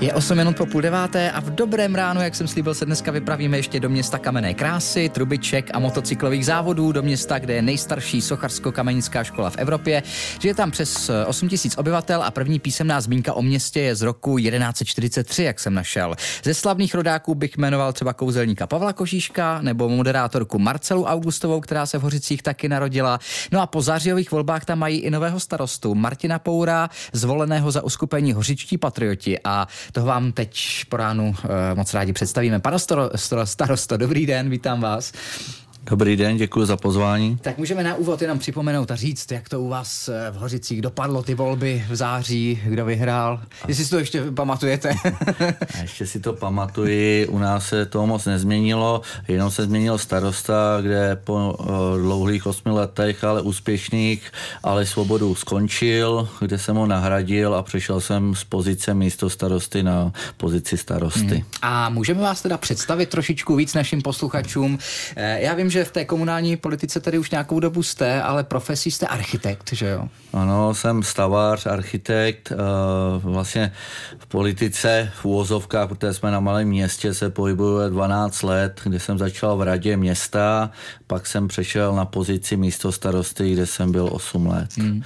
Je 8 minut po půl deváté a v dobrém ránu, jak jsem slíbil, se dneska vypravíme ještě do města kamenné krásy, trubiček a motocyklových závodů, do města, kde je nejstarší sochařsko-kamenická škola v Evropě, že je tam přes 8 tisíc obyvatel a první písemná zmínka o městě je z roku 1143, jak jsem našel. Ze slavných rodáků bych jmenoval třeba kouzelníka Pavla Kožíška nebo moderátorku Marcelu Augustovou, která se v Hořicích taky narodila. No a po zářijových volbách tam mají i nového starostu Martina Poura, zvoleného za uskupení Hořičtí patrioti a toho vám teď po ránu uh, moc rádi představíme. Pane starosto, dobrý den, vítám vás. Dobrý den, děkuji za pozvání. Tak můžeme na úvod jenom připomenout a říct, jak to u vás eh, v Hořicích dopadlo ty volby v září, kdo vyhrál. Jestli si to ještě pamatujete. ještě si to pamatuji, u nás se to moc nezměnilo, jenom se změnil starosta, kde po uh, dlouhých osmi letech, ale úspěšných, ale svobodu skončil, kde jsem ho nahradil a přešel jsem z pozice místo starosty na pozici starosty. Hmm. A můžeme vás teda představit trošičku víc našim posluchačům. Eh, já vím, že že v té komunální politice tady už nějakou dobu jste, ale profesí jste architekt, že jo? Ano, jsem stavář, architekt. Eh, vlastně v politice v úvozovkách, protože jsme na malém městě, se pohybuje 12 let, kde jsem začal v radě města, pak jsem přešel na pozici místo starosty, kde jsem byl 8 let. Hmm.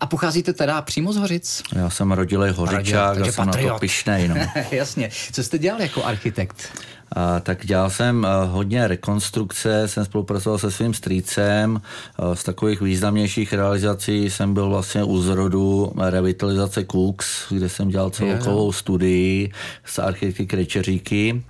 A pocházíte teda přímo z Hořic? Já jsem rodilý Hořičák a jsem patriot. na to pišnej. No. Jasně. Co jste dělal jako architekt? A, tak dělal jsem hodně rekonstrukce, jsem spolupracoval se svým strýcem, a, z takových významnějších realizací jsem byl vlastně u zrodu revitalizace Cooks, kde jsem dělal celkovou studii s architekty Krečeříky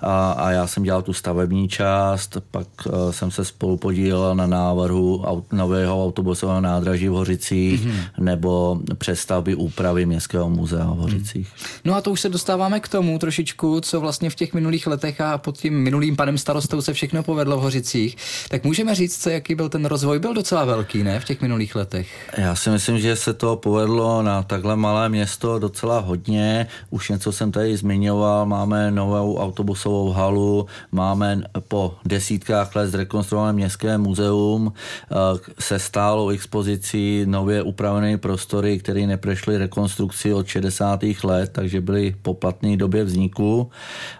a, a já jsem dělal tu stavební část, pak a, jsem se spolu podílel na návrhu aut, nového autobusového nádraží v Hořicích mm-hmm. nebo přestavby úpravy Městského muzea v Hořicích. No a to už se dostáváme k tomu trošičku, co vlastně v těch minulých letech letech a pod tím minulým panem starostou se všechno povedlo v Hořicích, tak můžeme říct, co, jaký byl ten rozvoj, byl docela velký, ne, v těch minulých letech? Já si myslím, že se to povedlo na takhle malé město docela hodně. Už něco jsem tady zmiňoval, máme novou autobusovou halu, máme po desítkách let zrekonstruované městské muzeum eh, se stálou expozicí nově upravené prostory, které neprešly rekonstrukci od 60. let, takže byly po platné době vzniku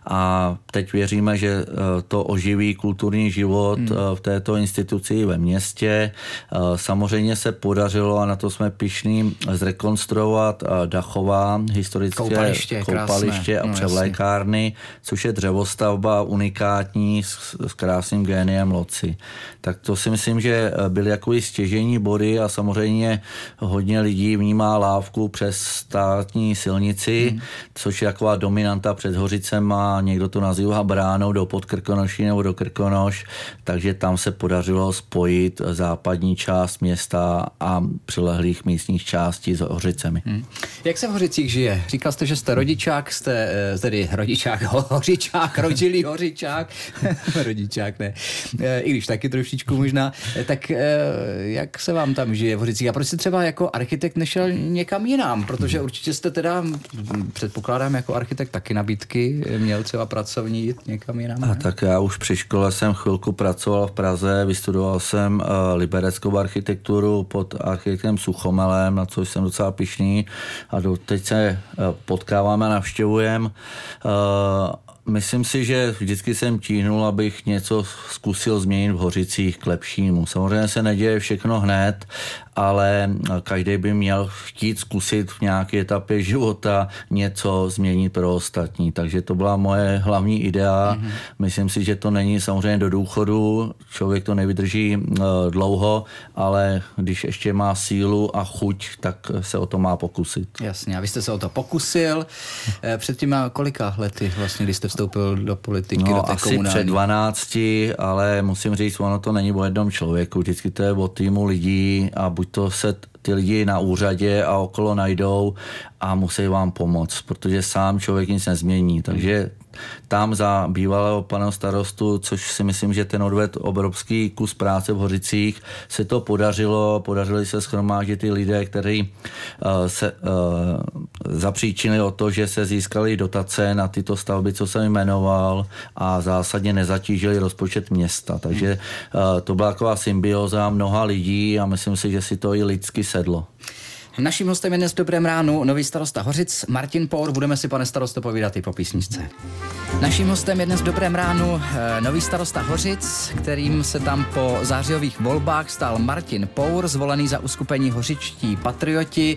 a teď věříme, že eh, to oživí kulturní život hmm. Eh, v této instituci ve městě. Eh, samozřejmě se podařilo, a na to jsme pišní, zrekonstruovat Dachová historické koupaliště, koupaliště a no, převlékárny, což je dřevostavba unikátní s, s krásným géniem loci. Tak to si myslím, že byly jako stěžení body a samozřejmě hodně lidí vnímá lávku přes státní silnici, hmm. což je taková dominanta před Hořicem a někdo to nazývá Juha bránou do Podkrkonoší nebo do Krkonoš, takže tam se podařilo spojit západní část města a přilehlých místních částí s Hořicemi. Hmm. Jak se v Hořicích žije? Říkal jste, že jste rodičák, jste eh, tedy rodičák, hořičák, rodilý hořičák, rodičák ne, eh, i když taky trošičku možná, eh, tak jak se vám tam žije v Hořicích? A proč jste třeba jako architekt nešel někam jinam? Protože určitě jste teda, předpokládám, jako architekt taky nabídky, měl třeba pracovní jít někam jinam? A tak já už při škole jsem chvilku pracoval v Praze, vystudoval jsem uh, libereckou architekturu pod architektem Suchomelem, na což jsem docela pišný a do, teď se uh, potkáváme a navštěvujeme. Uh, Myslím si, že vždycky jsem tíhnul, abych něco zkusil změnit v Hořicích k lepšímu. Samozřejmě se neděje všechno hned, ale každý by měl chtít zkusit v nějaké etapě života něco změnit pro ostatní. Takže to byla moje hlavní idea. Mm-hmm. Myslím si, že to není samozřejmě do důchodu, člověk to nevydrží uh, dlouho, ale když ještě má sílu a chuť, tak se o to má pokusit. Jasně, a vy jste se o to pokusil. Eh, před těma kolika lety vlastně, když jste vstoupil do politiky, no, do té asi komunální? před 12, ale musím říct, ono to není o jednom člověku, vždycky to je o týmu lidí a buď to se ty lidi na úřadě a okolo najdou a musí vám pomoct, protože sám člověk nic nezmění. Takže tam za bývalého pana starostu, což si myslím, že ten odved obrovský kus práce v Hořicích, se to podařilo, podařili se schromáždit ty lidé, kteří uh, se uh, zapříčinili o to, že se získali dotace na tyto stavby, co jsem jmenoval a zásadně nezatížili rozpočet města. Takže uh, to byla taková symbioza mnoha lidí a myslím si, že si to i lidsky sedlo. Naším hostem je dnes Dobrém ránu nový starosta Hořic Martin Pour. Budeme si, pane starosto, povídat i po písničce. Naším hostem je dnes Dobrém ránu eh, nový starosta Hořic, kterým se tam po zářijových volbách stal Martin Pour, zvolený za uskupení Hořičtí patrioti.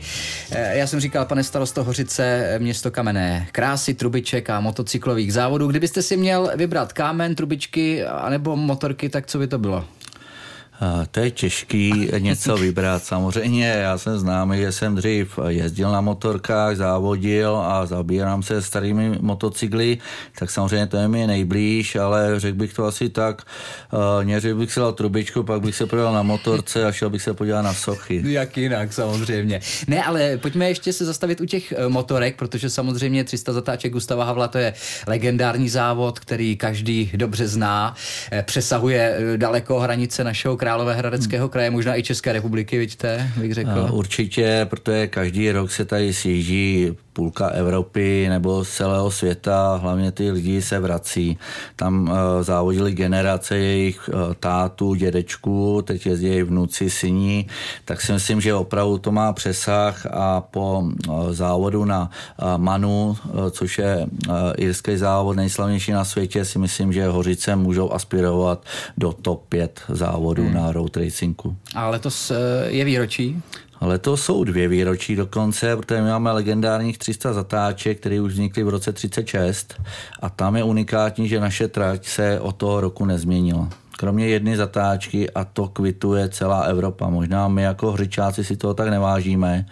Eh, já jsem říkal, pane starosto Hořice, město kamenné krásy, trubiček a motocyklových závodů. Kdybyste si měl vybrat kámen, trubičky anebo motorky, tak co by to bylo? To je těžký něco vybrat. Samozřejmě já jsem známý, že jsem dřív jezdil na motorkách, závodil a zabírám se starými motocykly, tak samozřejmě to je mi nejblíž, ale řekl bych to asi tak, neřekl bych si dal trubičku, pak bych se projel na motorce a šel bych se podívat na sochy. Jak jinak, samozřejmě. Ne, ale pojďme ještě se zastavit u těch eh, motorek, protože samozřejmě 300 zatáček Gustava Havla to je legendární závod, který každý dobře zná, eh, přesahuje daleko hranice našeho království Královéhradeckého kraje, možná i České republiky, vidíte, bych řekl. Určitě, protože každý rok se tady sjíždí půlka Evropy nebo z celého světa, hlavně ty lidi se vrací. Tam uh, závodili generace jejich uh, tátů, dědečků, teď jezdí vnuci, syní, tak si myslím, že opravdu to má přesah a po uh, závodu na Manu, což je irský závod nejslavnější na světě, si myslím, že Hořice můžou aspirovat do top 5 závodů hmm. na road racingu. A letos je výročí? Letos jsou dvě výročí dokonce, protože my máme legendárních 300 zatáček, které už vznikly v roce 36 a tam je unikátní, že naše trať se od toho roku nezměnila kromě jedné zatáčky a to kvituje celá Evropa. Možná my jako hřičáci si toho tak nevážíme,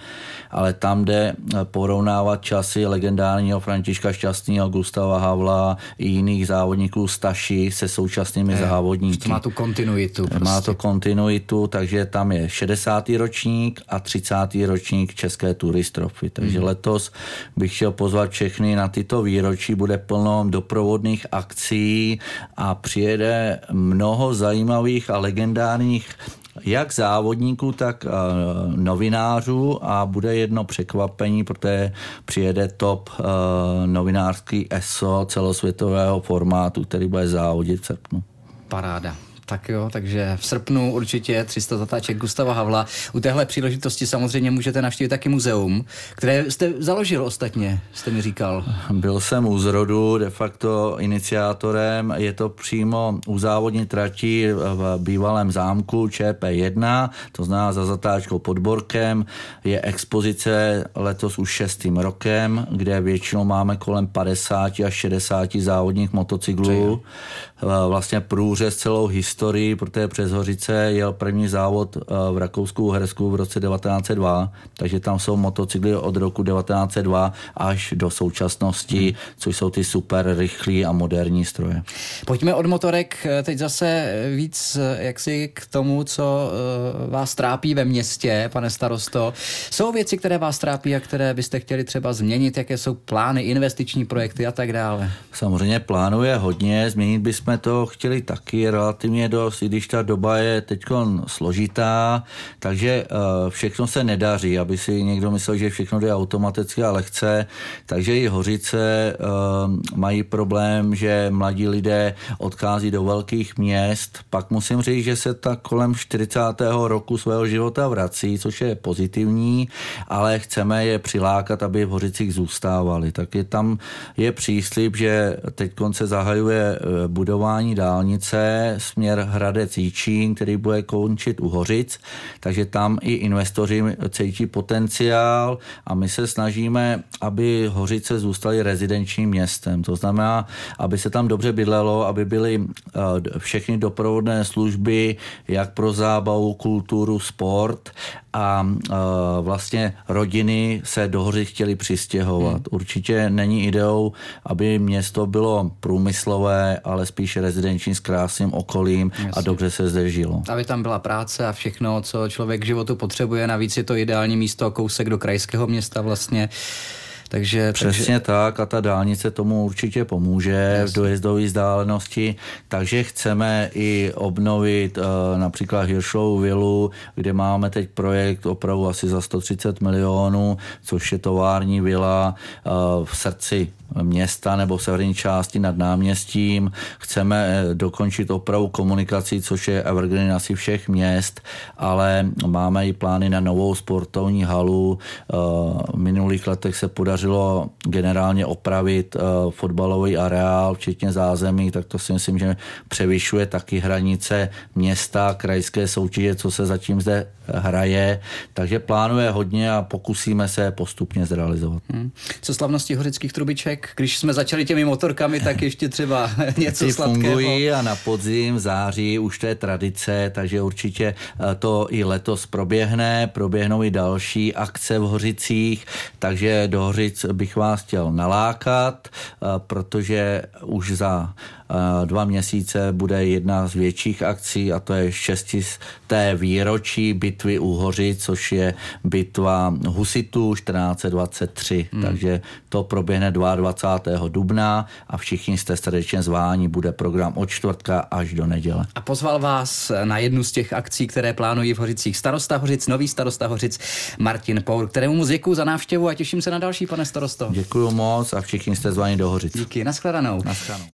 ale tam jde eh, porovnávat časy legendárního Františka Šťastného, Gustava Havla i jiných závodníků Staši se současnými je, závodníky. To má tu kontinuitu. Prostě. Má to kontinuitu, takže tam je 60. ročník a 30. ročník České turistrofy. Takže hmm. letos bych chtěl pozvat všechny na tyto výročí. Bude plno doprovodných akcí a přijede mnoho mnoho zajímavých a legendárních jak závodníků, tak uh, novinářů a bude jedno překvapení, protože přijede top uh, novinářský ESO celosvětového formátu, který bude závodit v srpnu. Paráda. Tak jo, takže v srpnu určitě 300 zatáček Gustava Havla. U téhle příležitosti samozřejmě můžete navštívit taky muzeum, které jste založil ostatně, jste mi říkal. Byl jsem u zrodu, de facto iniciátorem. Je to přímo u závodní trati v bývalém zámku ČP1, to znamená za zatáčkou pod Borkem. Je expozice letos už šestým rokem, kde většinou máme kolem 50 až 60 závodních motocyklů. Vlastně průřez celou historii historii, protože přes Hořice jel první závod eh, v Rakousku-Uhersku v roce 1902, takže tam jsou motocykly od roku 1902 až do současnosti, hmm. což jsou ty super rychlí a moderní stroje. Pojďme od motorek eh, teď zase víc eh, jaksi k tomu, co vás trápí ve městě, pane starosto. Jsou věci, které vás trápí a které byste chtěli třeba změnit, jaké jsou plány, investiční projekty a tak dále? Samozřejmě plánuje hodně, změnit bychom to chtěli taky relativně dost, i když ta doba je teď složitá, takže eh, všechno se nedaří, aby si někdo myslel, že všechno jde automaticky a lehce, takže i Hořice eh, mají problém, že mladí lidé odchází do velkých měst, pak musím říct, že se tak kolem 40. roku svého života vrací, což je pozitivní, ale chceme je přilákat, aby v Hořicích zůstávali. Tak je tam je příslip, že teď se zahajuje eh, budování dálnice směr Hradec Jíčín, který bude končit u Hořic, takže tam i investoři cítí potenciál a my se snažíme, aby Hořice zůstaly rezidenčním městem. To znamená, aby se tam dobře bydlelo, aby byly eh, všechny doprovodné služby, jak pro zábavu, kulturu, sport a uh, vlastně rodiny se do hory chtěli přistěhovat. Hmm. Určitě není ideou, aby město bylo průmyslové, ale spíš rezidenční s krásným okolím Jasně. a dobře se zde žilo. Aby tam byla práce a všechno, co člověk k životu potřebuje. Navíc je to ideální místo, kousek do krajského města vlastně. Takže, Přesně takže... tak a ta dálnice tomu určitě pomůže Jasně. v dojezdové vzdálenosti, takže chceme i obnovit uh, například Hirschovu vilu, kde máme teď projekt opravdu asi za 130 milionů, což je tovární vila uh, v srdci města nebo severní části nad náměstím. Chceme eh, dokončit opravu komunikací, což je evergreen asi všech měst, ale máme i plány na novou sportovní halu. Eh, v minulých letech se podařilo generálně opravit eh, fotbalový areál, včetně zázemí, tak to si myslím, že převyšuje taky hranice města, krajské soutěže, co se zatím zde hraje. Takže plánuje hodně a pokusíme se postupně zrealizovat. Hmm. Co slavnosti hořických trubiček? Když jsme začali těmi motorkami, tak ještě třeba něco Ty sladkého. fungují a na podzim, v září už to je tradice, takže určitě eh, to i letos proběhne. Proběhnou i další akce v Hořicích, takže do Hořic bych vás chtěl nalákat, eh, protože už za dva měsíce bude jedna z větších akcí a to je šestisté výročí bitvy u Hoři, což je bitva Husitů 1423. Hmm. Takže to proběhne 22. dubna a všichni jste srdečně zváni. Bude program od čtvrtka až do neděle. A pozval vás na jednu z těch akcí, které plánují v Hořicích starosta Hořic, nový starosta Hořic Martin Pour, kterému moc děkuji za návštěvu a těším se na další, pane starosto. Děkuji moc a všichni jste zváni do Hořic. Díky, nashledanou. Nashledanou.